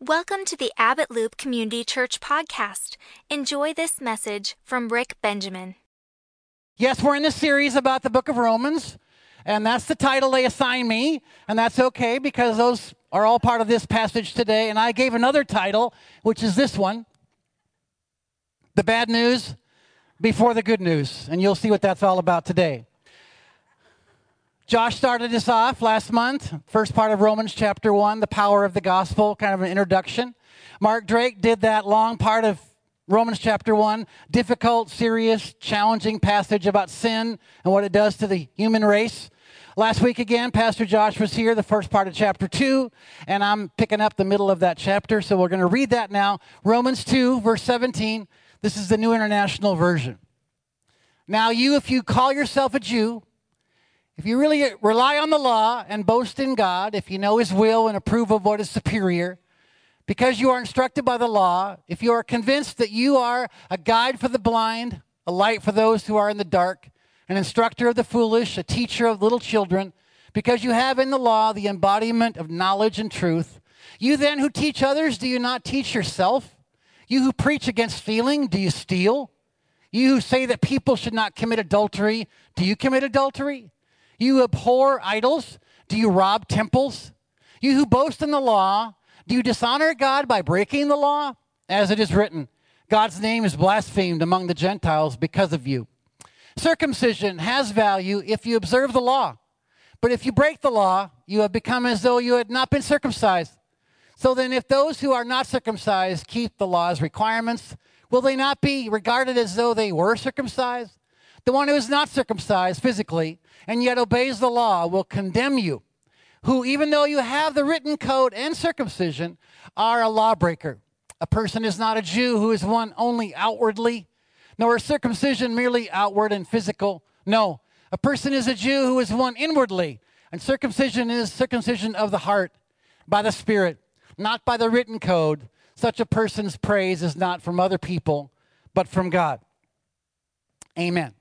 Welcome to the Abbott Loop Community Church podcast. Enjoy this message from Rick Benjamin. Yes, we're in this series about the book of Romans, and that's the title they assigned me, and that's okay because those are all part of this passage today. And I gave another title, which is this one The Bad News Before the Good News, and you'll see what that's all about today. Josh started us off last month, first part of Romans chapter 1, the power of the gospel, kind of an introduction. Mark Drake did that long part of Romans chapter 1, difficult, serious, challenging passage about sin and what it does to the human race. Last week again, Pastor Josh was here, the first part of chapter 2, and I'm picking up the middle of that chapter, so we're going to read that now. Romans 2, verse 17. This is the New International Version. Now, you, if you call yourself a Jew, if you really rely on the law and boast in God, if you know His will and approve of what is superior, because you are instructed by the law, if you are convinced that you are a guide for the blind, a light for those who are in the dark, an instructor of the foolish, a teacher of little children, because you have in the law the embodiment of knowledge and truth, you then who teach others, do you not teach yourself? You who preach against stealing, do you steal? You who say that people should not commit adultery, do you commit adultery? You abhor idols? Do you rob temples? You who boast in the law, do you dishonor God by breaking the law? As it is written, God's name is blasphemed among the Gentiles because of you. Circumcision has value if you observe the law. But if you break the law, you have become as though you had not been circumcised. So then, if those who are not circumcised keep the law's requirements, will they not be regarded as though they were circumcised? The one who is not circumcised physically and yet obeys the law will condemn you, who, even though you have the written code and circumcision, are a lawbreaker. A person is not a Jew who is one only outwardly, nor is circumcision merely outward and physical. No, a person is a Jew who is one inwardly, and circumcision is circumcision of the heart by the Spirit, not by the written code. Such a person's praise is not from other people, but from God. Amen.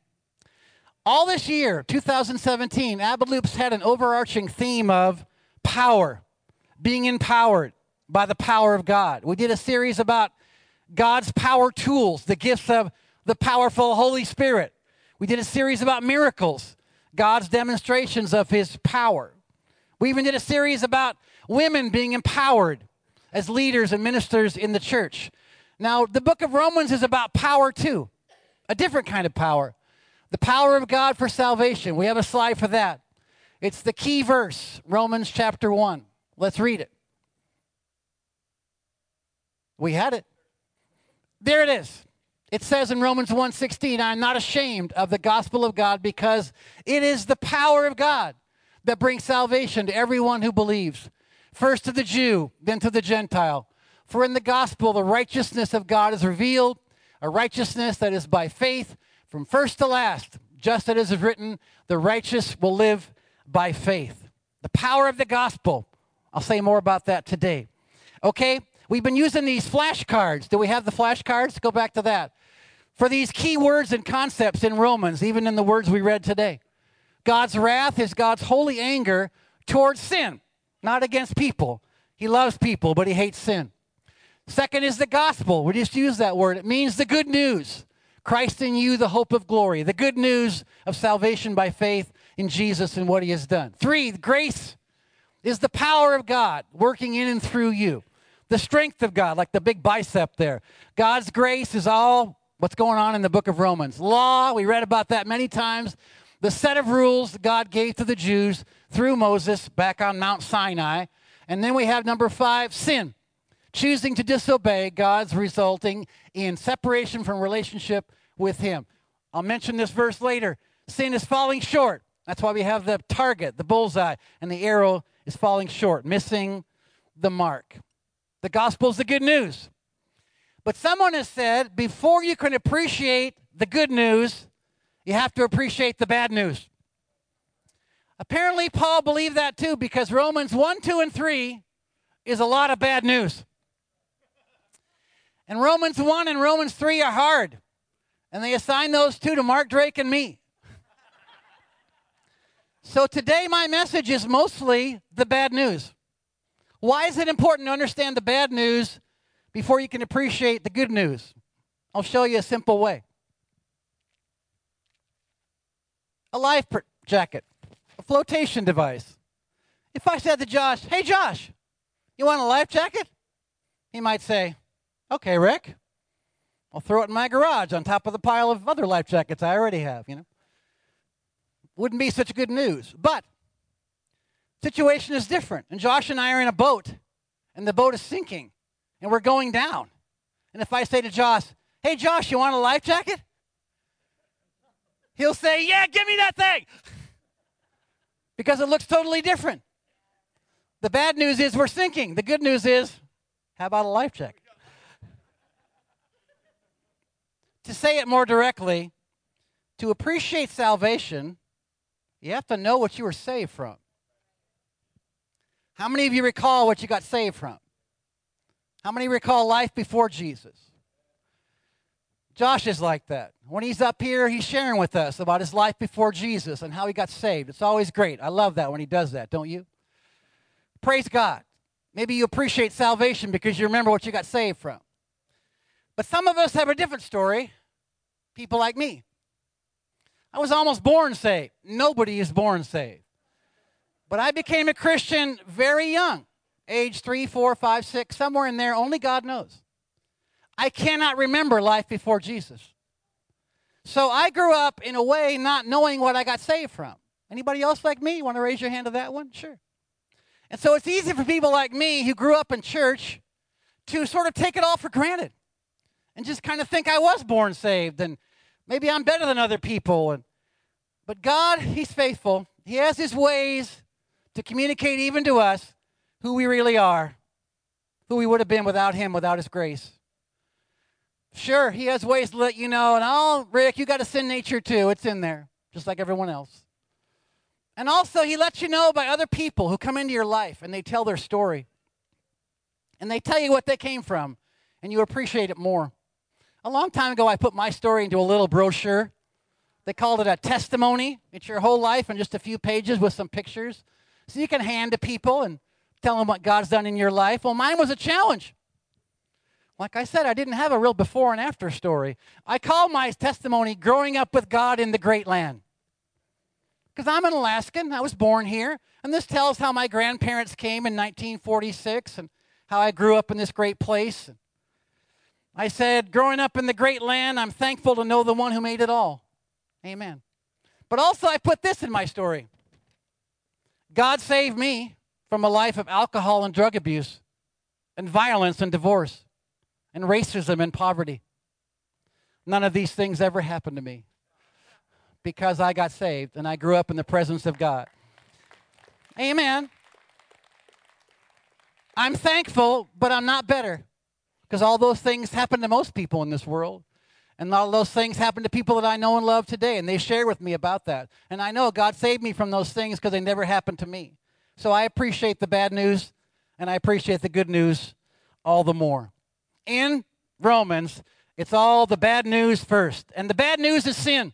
All this year, 2017, Abbott Loops had an overarching theme of power, being empowered by the power of God. We did a series about God's power tools, the gifts of the powerful Holy Spirit. We did a series about miracles, God's demonstrations of his power. We even did a series about women being empowered as leaders and ministers in the church. Now, the book of Romans is about power too, a different kind of power. The power of God for salvation. We have a slide for that. It's the key verse, Romans chapter 1. Let's read it. We had it. There it is. It says in Romans 1:16, "I'm not ashamed of the gospel of God because it is the power of God that brings salvation to everyone who believes, first to the Jew, then to the Gentile. For in the gospel the righteousness of God is revealed, a righteousness that is by faith from first to last, just as it is written, the righteous will live by faith. The power of the gospel. I'll say more about that today. Okay, we've been using these flashcards. Do we have the flashcards? Go back to that. For these key words and concepts in Romans, even in the words we read today. God's wrath is God's holy anger towards sin, not against people. He loves people, but he hates sin. Second is the gospel. We just use that word. It means the good news. Christ in you, the hope of glory, the good news of salvation by faith in Jesus and what he has done. Three, grace is the power of God working in and through you. The strength of God, like the big bicep there. God's grace is all what's going on in the book of Romans. Law, we read about that many times. The set of rules God gave to the Jews through Moses back on Mount Sinai. And then we have number five, sin choosing to disobey God's resulting in separation from relationship with Him. I'll mention this verse later. Sin is falling short. That's why we have the target, the bullseye, and the arrow is falling short, missing the mark. The gospel is the good news. But someone has said before you can appreciate the good news, you have to appreciate the bad news. Apparently, Paul believed that too because Romans 1, 2, and 3 is a lot of bad news. And Romans 1 and Romans 3 are hard. And they assigned those two to Mark Drake and me. so today, my message is mostly the bad news. Why is it important to understand the bad news before you can appreciate the good news? I'll show you a simple way. A life jacket, a flotation device. If I said to Josh, hey, Josh, you want a life jacket? He might say, okay, Rick, I'll throw it in my garage on top of the pile of other life jackets I already have, you know. Wouldn't be such good news. But situation is different. And Josh and I are in a boat, and the boat is sinking, and we're going down. And if I say to Josh, hey, Josh, you want a life jacket? He'll say, yeah, give me that thing. because it looks totally different. The bad news is we're sinking. The good news is, how about a life jacket? To say it more directly, to appreciate salvation, you have to know what you were saved from. How many of you recall what you got saved from? How many recall life before Jesus? Josh is like that. When he's up here, he's sharing with us about his life before Jesus and how he got saved. It's always great. I love that when he does that, don't you? Praise God. Maybe you appreciate salvation because you remember what you got saved from. But some of us have a different story. People like me. I was almost born saved. Nobody is born saved. But I became a Christian very young, age three, four, five, six, somewhere in there. Only God knows. I cannot remember life before Jesus. So I grew up in a way not knowing what I got saved from. Anybody else like me? Want to raise your hand to that one? Sure. And so it's easy for people like me who grew up in church to sort of take it all for granted and just kind of think I was born saved and maybe I'm better than other people. And, but God, He's faithful. He has His ways to communicate even to us who we really are, who we would have been without Him, without His grace. Sure, He has ways to let you know, and oh, Rick, you got a sin nature too. It's in there, just like everyone else. And also, He lets you know by other people who come into your life and they tell their story. And they tell you what they came from, and you appreciate it more. A long time ago, I put my story into a little brochure. They called it a testimony. It's your whole life in just a few pages with some pictures. So you can hand to people and tell them what God's done in your life. Well, mine was a challenge. Like I said, I didn't have a real before and after story. I call my testimony Growing Up with God in the Great Land. Because I'm an Alaskan, I was born here, and this tells how my grandparents came in 1946 and how I grew up in this great place. I said, growing up in the great land, I'm thankful to know the one who made it all. Amen. But also, I put this in my story God saved me from a life of alcohol and drug abuse, and violence and divorce, and racism and poverty. None of these things ever happened to me because I got saved and I grew up in the presence of God. Amen. I'm thankful, but I'm not better. Because all those things happen to most people in this world. And all those things happen to people that I know and love today. And they share with me about that. And I know God saved me from those things because they never happened to me. So I appreciate the bad news and I appreciate the good news all the more. In Romans, it's all the bad news first. And the bad news is sin.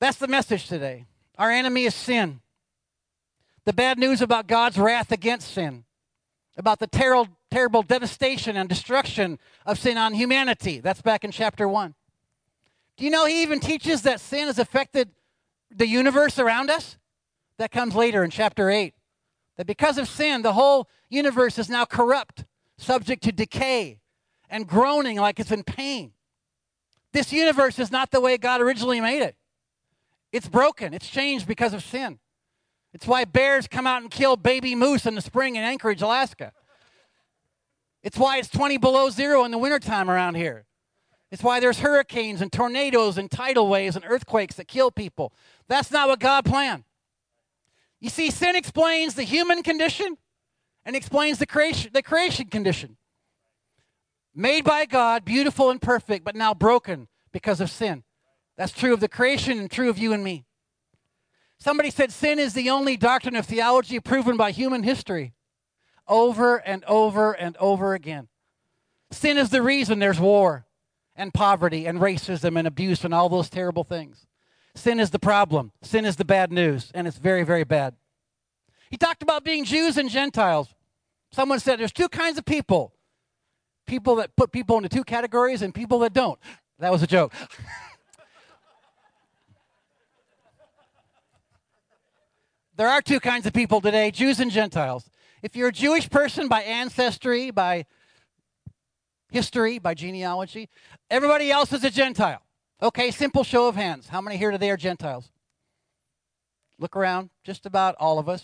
That's the message today. Our enemy is sin. The bad news about God's wrath against sin about the terrible, terrible devastation and destruction of sin on humanity. That's back in chapter 1. Do you know he even teaches that sin has affected the universe around us? That comes later in chapter 8. That because of sin, the whole universe is now corrupt, subject to decay, and groaning like it's in pain. This universe is not the way God originally made it. It's broken, it's changed because of sin. It's why bears come out and kill baby moose in the spring in Anchorage, Alaska. It's why it's 20 below zero in the wintertime around here. It's why there's hurricanes and tornadoes and tidal waves and earthquakes that kill people. That's not what God planned. You see, sin explains the human condition and explains the creation, the creation condition. Made by God, beautiful and perfect, but now broken because of sin. That's true of the creation and true of you and me. Somebody said sin is the only doctrine of theology proven by human history over and over and over again. Sin is the reason there's war and poverty and racism and abuse and all those terrible things. Sin is the problem. Sin is the bad news, and it's very, very bad. He talked about being Jews and Gentiles. Someone said there's two kinds of people people that put people into two categories and people that don't. That was a joke. there are two kinds of people today Jews and Gentiles. If you're a Jewish person by ancestry, by history, by genealogy, everybody else is a Gentile. Okay, simple show of hands. How many here today are Gentiles? Look around, just about all of us.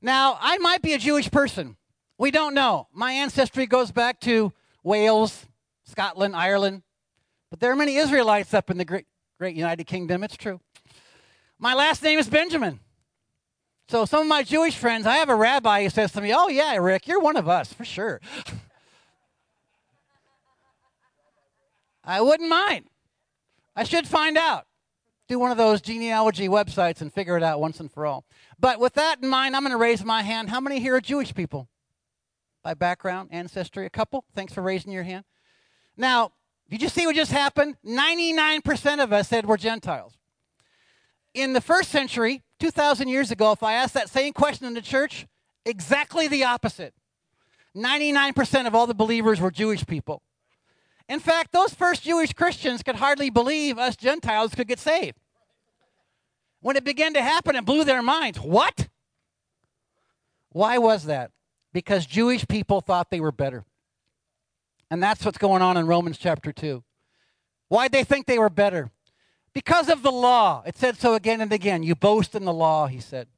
Now, I might be a Jewish person. We don't know. My ancestry goes back to Wales, Scotland, Ireland. But there are many Israelites up in the great, great United Kingdom. It's true. My last name is Benjamin. So some of my Jewish friends, I have a rabbi who says to me, Oh, yeah, Rick, you're one of us, for sure. I wouldn't mind. I should find out. Do one of those genealogy websites and figure it out once and for all. But with that in mind, I'm going to raise my hand. How many here are Jewish people? By background, ancestry? A couple? Thanks for raising your hand. Now, did you see what just happened? 99% of us said we're Gentiles. In the first century, 2,000 years ago, if I asked that same question in the church, exactly the opposite. 99% of all the believers were Jewish people. In fact, those first Jewish Christians could hardly believe us Gentiles could get saved. When it began to happen, it blew their minds. What? Why was that? Because Jewish people thought they were better. And that's what's going on in Romans chapter 2. Why'd they think they were better? Because of the law. It said so again and again. You boast in the law, he said.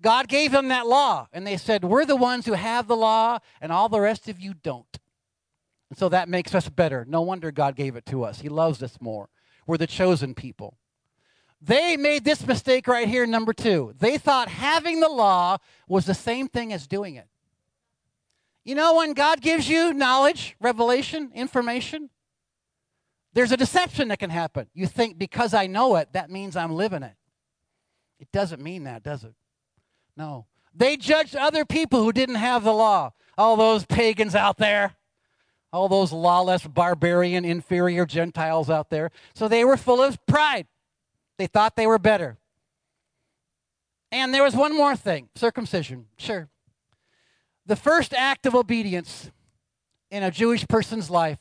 God gave them that law, and they said, We're the ones who have the law, and all the rest of you don't. And so that makes us better. No wonder God gave it to us. He loves us more. We're the chosen people. They made this mistake right here, number two. They thought having the law was the same thing as doing it. You know, when God gives you knowledge, revelation, information, there's a deception that can happen. You think because I know it, that means I'm living it. It doesn't mean that, does it? No. They judged other people who didn't have the law. All those pagans out there all those lawless, barbarian, inferior Gentiles out there. So they were full of pride. They thought they were better. And there was one more thing circumcision. Sure. The first act of obedience in a Jewish person's life.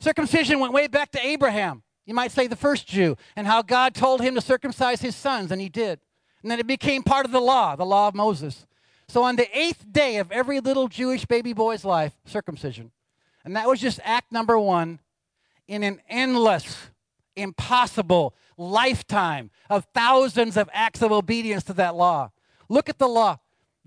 Circumcision went way back to Abraham. You might say the first Jew, and how God told him to circumcise his sons, and he did. And then it became part of the law, the law of Moses. So on the eighth day of every little Jewish baby boy's life, circumcision. And that was just act number one in an endless, impossible lifetime of thousands of acts of obedience to that law. Look at the law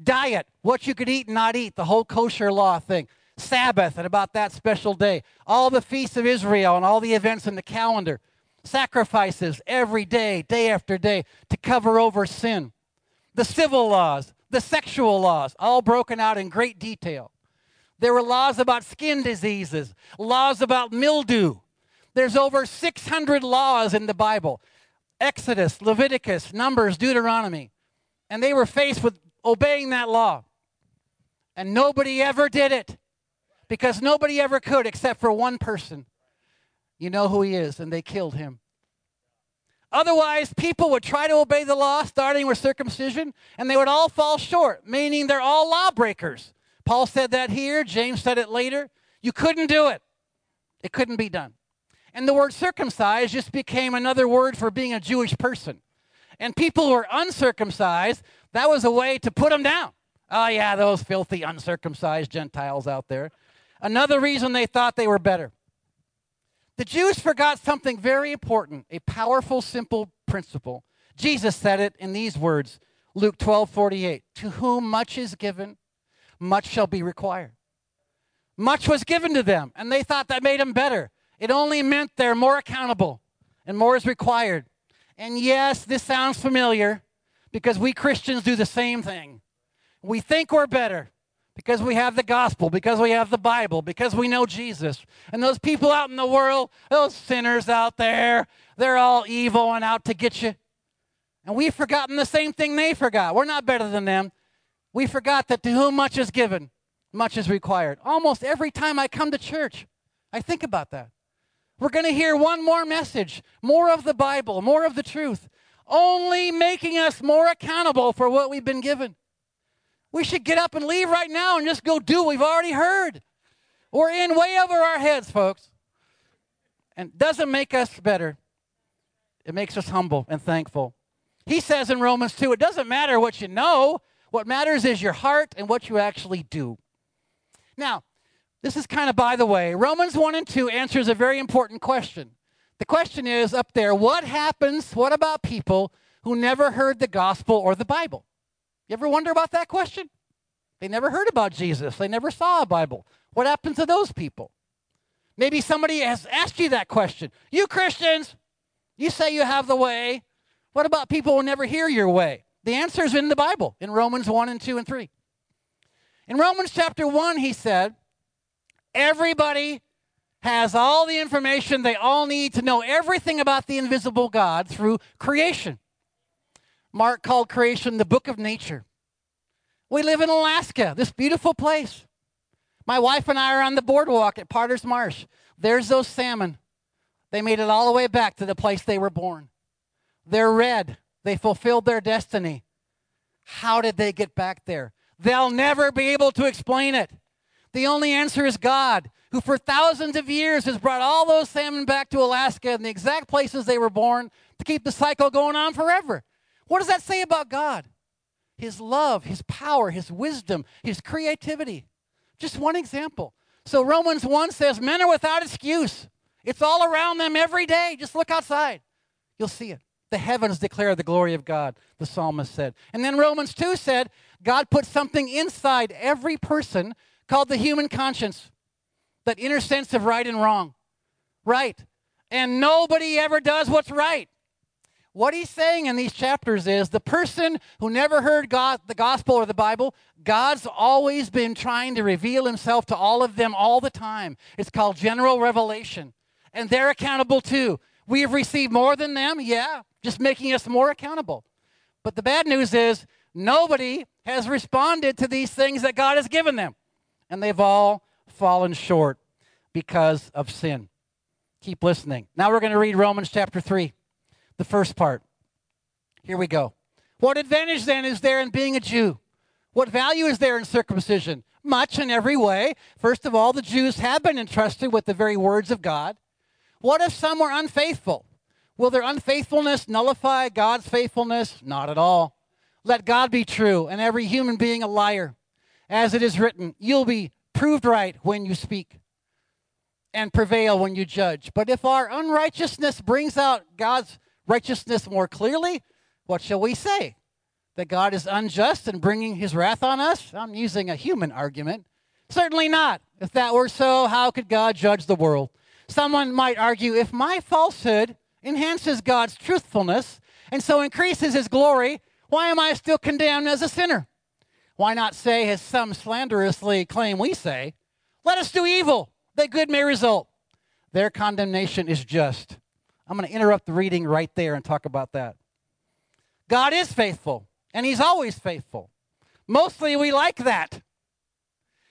diet, what you could eat and not eat, the whole kosher law thing. Sabbath and about that special day. All the feasts of Israel and all the events in the calendar. Sacrifices every day, day after day, to cover over sin. The civil laws, the sexual laws, all broken out in great detail. There were laws about skin diseases, laws about mildew. There's over 600 laws in the Bible Exodus, Leviticus, Numbers, Deuteronomy. And they were faced with obeying that law. And nobody ever did it because nobody ever could except for one person. You know who he is, and they killed him. Otherwise, people would try to obey the law, starting with circumcision, and they would all fall short, meaning they're all lawbreakers. Paul said that here, James said it later. You couldn't do it, it couldn't be done. And the word circumcised just became another word for being a Jewish person. And people who were uncircumcised, that was a way to put them down. Oh, yeah, those filthy uncircumcised Gentiles out there. Another reason they thought they were better. The Jews forgot something very important, a powerful, simple principle. Jesus said it in these words Luke 12 48. To whom much is given, much shall be required. Much was given to them, and they thought that made them better. It only meant they're more accountable and more is required. And yes, this sounds familiar because we Christians do the same thing. We think we're better because we have the gospel, because we have the Bible, because we know Jesus. And those people out in the world, those sinners out there, they're all evil and out to get you. And we've forgotten the same thing they forgot. We're not better than them we forgot that to whom much is given, much is required. Almost every time I come to church, I think about that. We're going to hear one more message, more of the Bible, more of the truth. only making us more accountable for what we've been given. We should get up and leave right now and just go do what we've already heard. We're in way over our heads, folks. And doesn't make us better. It makes us humble and thankful. He says in Romans 2, it doesn't matter what you know, what matters is your heart and what you actually do. Now, this is kind of by the way. Romans 1 and 2 answers a very important question. The question is up there what happens, what about people who never heard the gospel or the Bible? You ever wonder about that question? They never heard about Jesus, they never saw a Bible. What happens to those people? Maybe somebody has asked you that question. You Christians, you say you have the way. What about people who never hear your way? The answer is in the Bible, in Romans 1 and 2 and 3. In Romans chapter 1, he said, Everybody has all the information they all need to know everything about the invisible God through creation. Mark called creation the book of nature. We live in Alaska, this beautiful place. My wife and I are on the boardwalk at Potter's Marsh. There's those salmon. They made it all the way back to the place they were born. They're red. They fulfilled their destiny. How did they get back there? They'll never be able to explain it. The only answer is God, who for thousands of years has brought all those salmon back to Alaska in the exact places they were born to keep the cycle going on forever. What does that say about God? His love, His power, His wisdom, His creativity. Just one example. So Romans 1 says, Men are without excuse. It's all around them every day. Just look outside. You'll see it. The heavens declare the glory of God, the psalmist said. And then Romans 2 said, God put something inside every person called the human conscience, that inner sense of right and wrong. Right. And nobody ever does what's right. What he's saying in these chapters is the person who never heard God, the gospel or the Bible, God's always been trying to reveal himself to all of them all the time. It's called general revelation. And they're accountable too. We have received more than them, yeah, just making us more accountable. But the bad news is nobody has responded to these things that God has given them and they've all fallen short because of sin. Keep listening. Now we're going to read Romans chapter 3, the first part. Here we go. What advantage then is there in being a Jew? What value is there in circumcision? Much in every way. First of all, the Jews have been entrusted with the very words of God. What if some were unfaithful? Will their unfaithfulness nullify God's faithfulness? Not at all. Let God be true and every human being a liar as it is written, you'll be proved right when you speak and prevail when you judge. But if our unrighteousness brings out God's righteousness more clearly, what shall we say? That God is unjust and bringing his wrath on us? I'm using a human argument. Certainly not. If that were so, how could God judge the world? Someone might argue if my falsehood enhances God's truthfulness and so increases his glory, why am I still condemned as a sinner? Why not say, as some slanderously claim we say, let us do evil, that good may result? Their condemnation is just. I'm going to interrupt the reading right there and talk about that. God is faithful, and He's always faithful. Mostly we like that.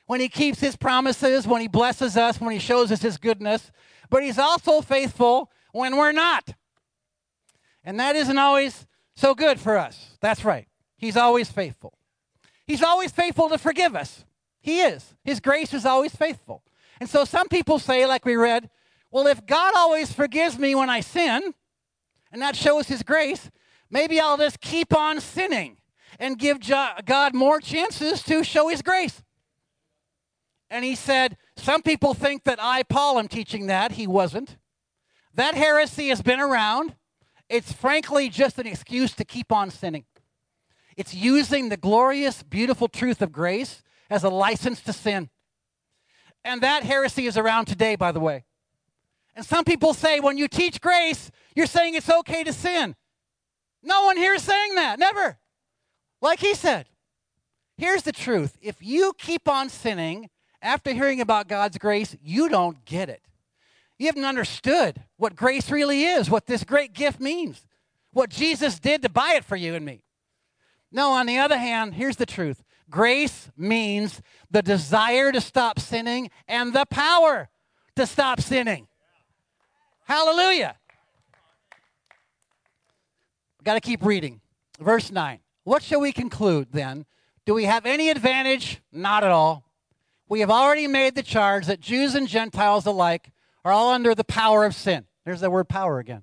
When He keeps His promises, when He blesses us, when He shows us His goodness, but He's also faithful when we're not. And that isn't always so good for us. That's right. He's always faithful. He's always faithful to forgive us. He is. His grace is always faithful. And so some people say, like we read, well, if God always forgives me when I sin, and that shows His grace, maybe I'll just keep on sinning and give God more chances to show His grace. And he said, Some people think that I, Paul, am teaching that. He wasn't. That heresy has been around. It's frankly just an excuse to keep on sinning. It's using the glorious, beautiful truth of grace as a license to sin. And that heresy is around today, by the way. And some people say when you teach grace, you're saying it's okay to sin. No one here is saying that. Never. Like he said. Here's the truth if you keep on sinning after hearing about God's grace, you don't get it. You haven't understood what grace really is, what this great gift means, what Jesus did to buy it for you and me. No, on the other hand, here's the truth grace means the desire to stop sinning and the power to stop sinning. Hallelujah. Got to keep reading. Verse 9. What shall we conclude then? Do we have any advantage? Not at all. We have already made the charge that Jews and Gentiles alike are all under the power of sin. There's the word power again.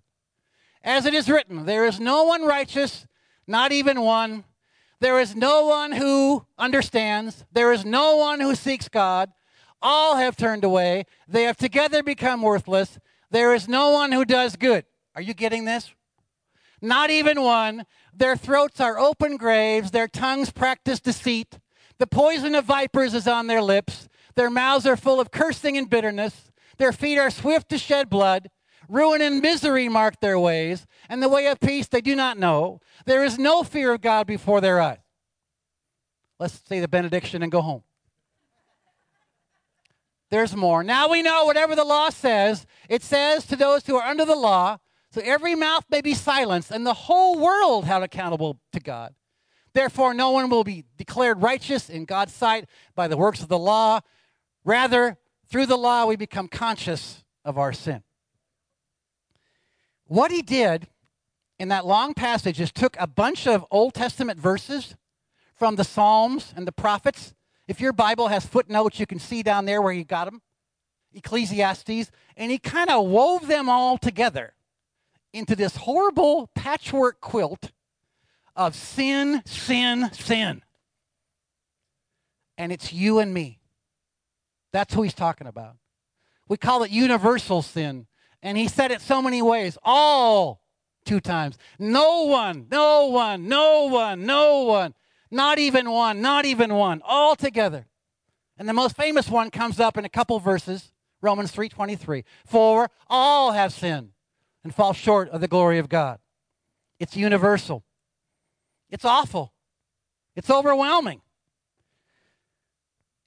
As it is written, there is no one righteous, not even one. There is no one who understands. There is no one who seeks God. All have turned away. They have together become worthless. There is no one who does good. Are you getting this? Not even one. Their throats are open graves. Their tongues practice deceit. The poison of vipers is on their lips. Their mouths are full of cursing and bitterness. Their feet are swift to shed blood. Ruin and misery mark their ways, and the way of peace they do not know. There is no fear of God before their eyes. Let's say the benediction and go home. There's more. Now we know whatever the law says, it says to those who are under the law, so every mouth may be silenced, and the whole world held accountable to God. Therefore, no one will be declared righteous in God's sight by the works of the law. Rather, through the law, we become conscious of our sin. What he did in that long passage is took a bunch of Old Testament verses from the Psalms and the prophets. If your Bible has footnotes, you can see down there where he got them Ecclesiastes, and he kind of wove them all together into this horrible patchwork quilt of sin, sin, sin. And it's you and me. That's who he's talking about. We call it universal sin. And he said it so many ways. All two times. No one, no one, no one, no one. Not even one, not even one. All together. And the most famous one comes up in a couple verses, Romans 3:23. For all have sinned and fall short of the glory of God. It's universal. It's awful. It's overwhelming.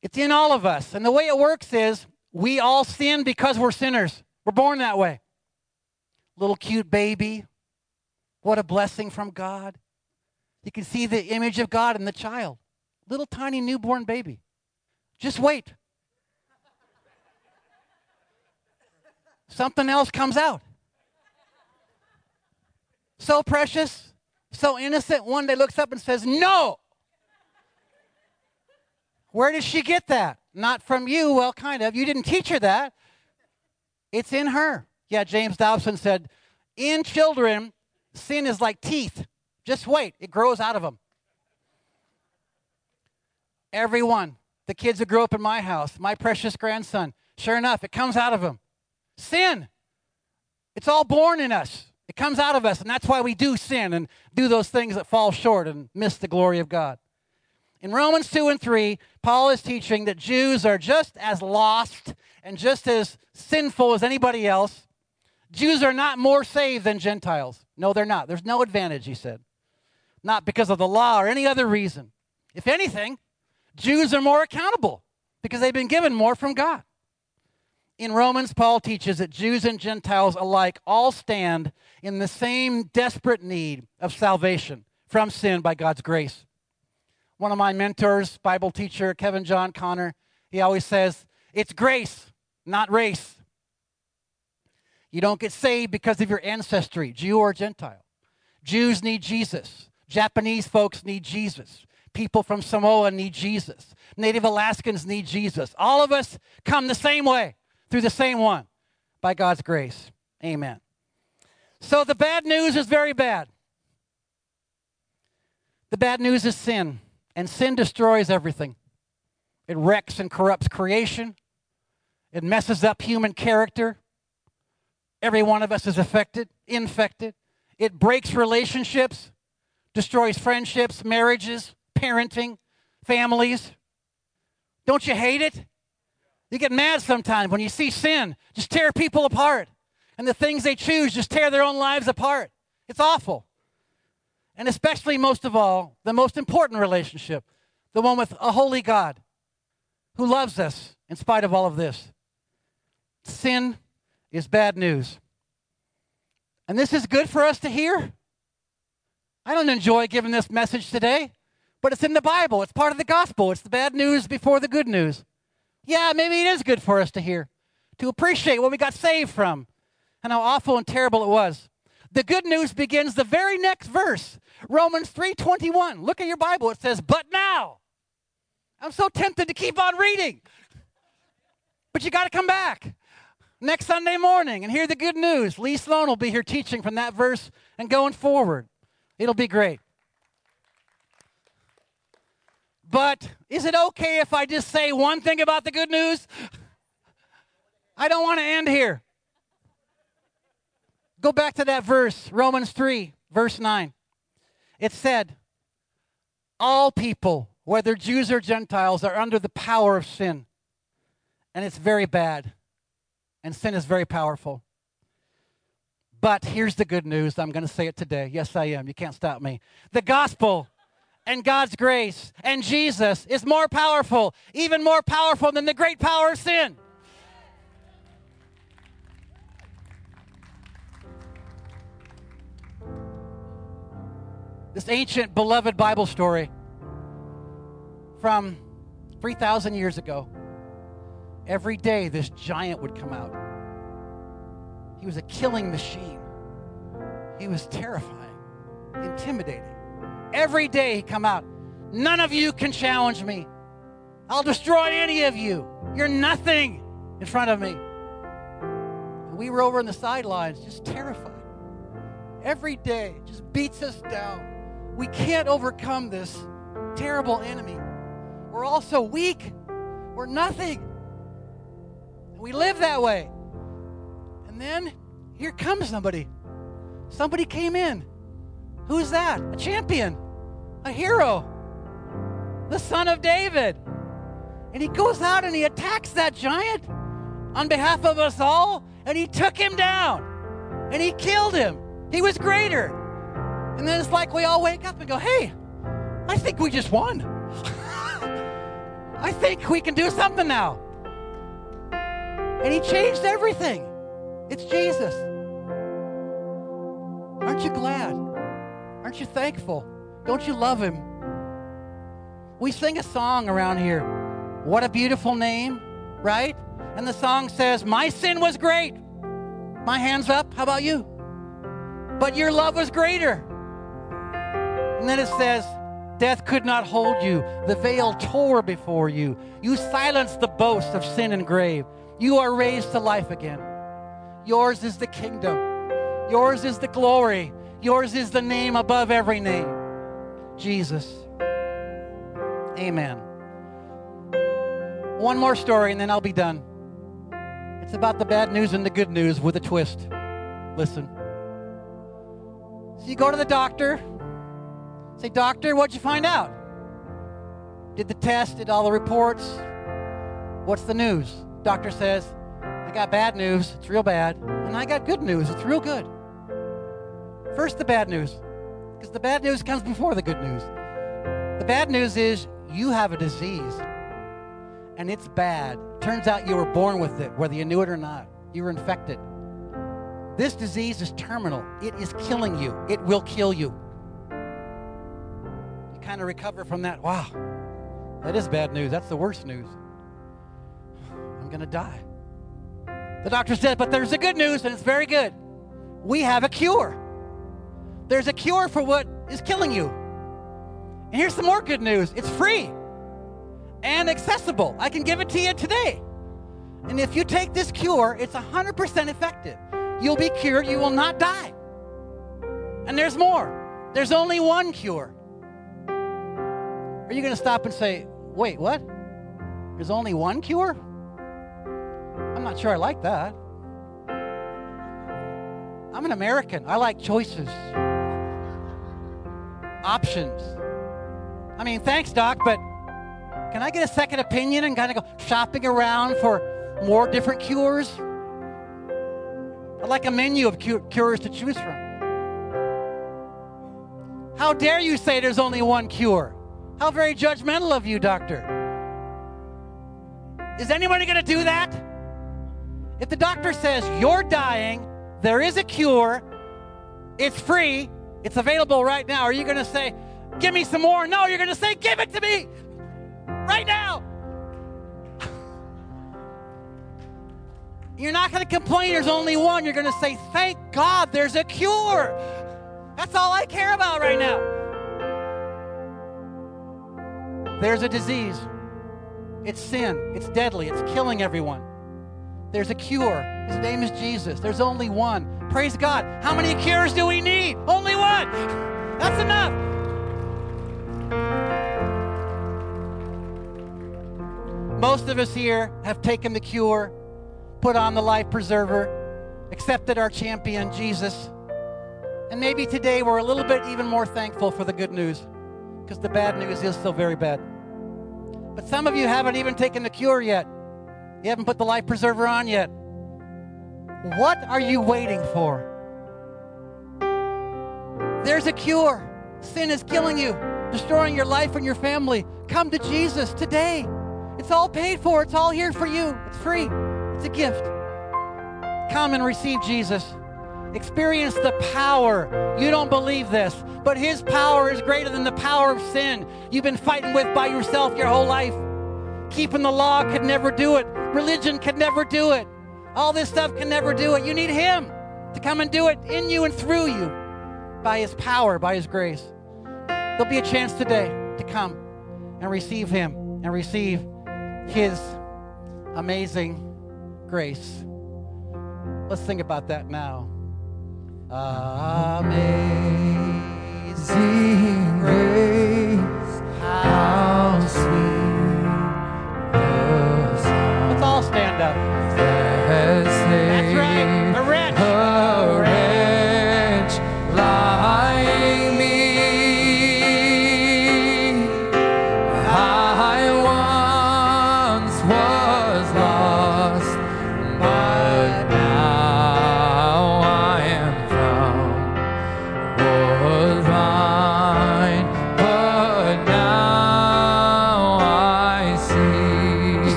It's in all of us. And the way it works is we all sin because we're sinners. We're born that way. Little cute baby. What a blessing from God. You can see the image of God in the child. Little tiny newborn baby. Just wait. Something else comes out. So precious, so innocent, one day looks up and says, No. Where did she get that? Not from you. Well, kind of. You didn't teach her that. It's in her. Yeah, James Dobson said, In children, sin is like teeth. Just wait, it grows out of them. Everyone, the kids that grew up in my house, my precious grandson, sure enough, it comes out of them. Sin. It's all born in us. It comes out of us, and that's why we do sin and do those things that fall short and miss the glory of God. In Romans 2 and 3, Paul is teaching that Jews are just as lost and just as sinful as anybody else. Jews are not more saved than Gentiles. No, they're not. There's no advantage, he said. Not because of the law or any other reason. If anything, Jews are more accountable because they've been given more from God. In Romans, Paul teaches that Jews and Gentiles alike all stand in the same desperate need of salvation from sin by God's grace. One of my mentors, Bible teacher Kevin John Conner, he always says, It's grace, not race. You don't get saved because of your ancestry, Jew or Gentile. Jews need Jesus. Japanese folks need Jesus. People from Samoa need Jesus. Native Alaskans need Jesus. All of us come the same way through the same one by God's grace. Amen. So the bad news is very bad. The bad news is sin, and sin destroys everything. It wrecks and corrupts creation, it messes up human character. Every one of us is affected, infected. It breaks relationships, destroys friendships, marriages, parenting, families. Don't you hate it? You get mad sometimes when you see sin just tear people apart. And the things they choose just tear their own lives apart. It's awful. And especially, most of all, the most important relationship the one with a holy God who loves us in spite of all of this. Sin is bad news. And this is good for us to hear. I don't enjoy giving this message today, but it's in the Bible. It's part of the gospel. It's the bad news before the good news. Yeah, maybe it is good for us to hear, to appreciate what we got saved from and how awful and terrible it was. The good news begins the very next verse. Romans 3:21. Look at your Bible. It says, "But now." I'm so tempted to keep on reading. But you got to come back next Sunday morning and hear the good news. Lee Sloan will be here teaching from that verse and going forward. It'll be great. But is it okay if I just say one thing about the good news? I don't want to end here. Go back to that verse, Romans 3, verse 9. It said, All people, whether Jews or Gentiles, are under the power of sin. And it's very bad. And sin is very powerful. But here's the good news. I'm going to say it today. Yes, I am. You can't stop me. The gospel and God's grace and Jesus is more powerful, even more powerful than the great power of sin. This ancient, beloved Bible story from 3,000 years ago. Every day, this giant would come out. He was a killing machine. He was terrifying, intimidating. Every day, he'd come out. None of you can challenge me. I'll destroy any of you. You're nothing in front of me. And we were over on the sidelines, just terrified. Every day, just beats us down. We can't overcome this terrible enemy. We're all so weak. We're nothing. We live that way. And then here comes somebody. Somebody came in. Who's that? A champion, a hero, the son of David. And he goes out and he attacks that giant on behalf of us all, and he took him down and he killed him. He was greater. And then it's like we all wake up and go, hey, I think we just won. I think we can do something now. And he changed everything. It's Jesus. Aren't you glad? Aren't you thankful? Don't you love him? We sing a song around here. What a beautiful name, right? And the song says, My sin was great. My hands up. How about you? But your love was greater. And then it says, Death could not hold you. The veil tore before you. You silenced the boast of sin and grave. You are raised to life again. Yours is the kingdom. Yours is the glory. Yours is the name above every name Jesus. Amen. One more story and then I'll be done. It's about the bad news and the good news with a twist. Listen. So you go to the doctor. Say, Doctor, what'd you find out? Did the test, did all the reports. What's the news? Doctor says, got bad news, it's real bad. And I got good news, it's real good. First, the bad news, because the bad news comes before the good news. The bad news is you have a disease, and it's bad. Turns out you were born with it, whether you knew it or not. You were infected. This disease is terminal, it is killing you, it will kill you You kind of recover from that. Wow, that is bad news. That's the worst news. I'm going to die. The doctor said, but there's a good news, and it's very good. We have a cure. There's a cure for what is killing you. And here's some more good news it's free and accessible. I can give it to you today. And if you take this cure, it's 100% effective. You'll be cured, you will not die. And there's more. There's only one cure. Are you going to stop and say, wait, what? There's only one cure? I'm not sure I like that. I'm an American. I like choices, options. I mean, thanks, Doc, but can I get a second opinion and kind of go shopping around for more different cures? I'd like a menu of cures to choose from. How dare you say there's only one cure? How very judgmental of you, doctor. Is anybody going to do that? If the doctor says you're dying, there is a cure, it's free, it's available right now, are you going to say, Give me some more? No, you're going to say, Give it to me right now. You're not going to complain there's only one. You're going to say, Thank God there's a cure. That's all I care about right now. There's a disease. It's sin. It's deadly. It's killing everyone. There's a cure. His name is Jesus. There's only one. Praise God. How many cures do we need? Only one. That's enough. Most of us here have taken the cure, put on the life preserver, accepted our champion, Jesus. And maybe today we're a little bit even more thankful for the good news because the bad news is still very bad. But some of you haven't even taken the cure yet. You haven't put the life preserver on yet. What are you waiting for? There's a cure. Sin is killing you, destroying your life and your family. Come to Jesus today. It's all paid for, it's all here for you. It's free, it's a gift. Come and receive Jesus. Experience the power. You don't believe this, but His power is greater than the power of sin you've been fighting with by yourself your whole life. Keeping the law could never do it, religion could never do it. All this stuff can never do it. You need Him to come and do it in you and through you by His power, by His grace. There'll be a chance today to come and receive Him and receive His amazing grace. Let's think about that now. Amazing grace, how sweet up.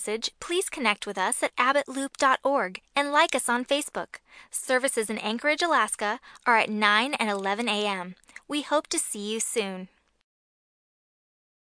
Message, please connect with us at abbottloop.org and like us on Facebook. Services in Anchorage, Alaska are at 9 and 11 a.m. We hope to see you soon.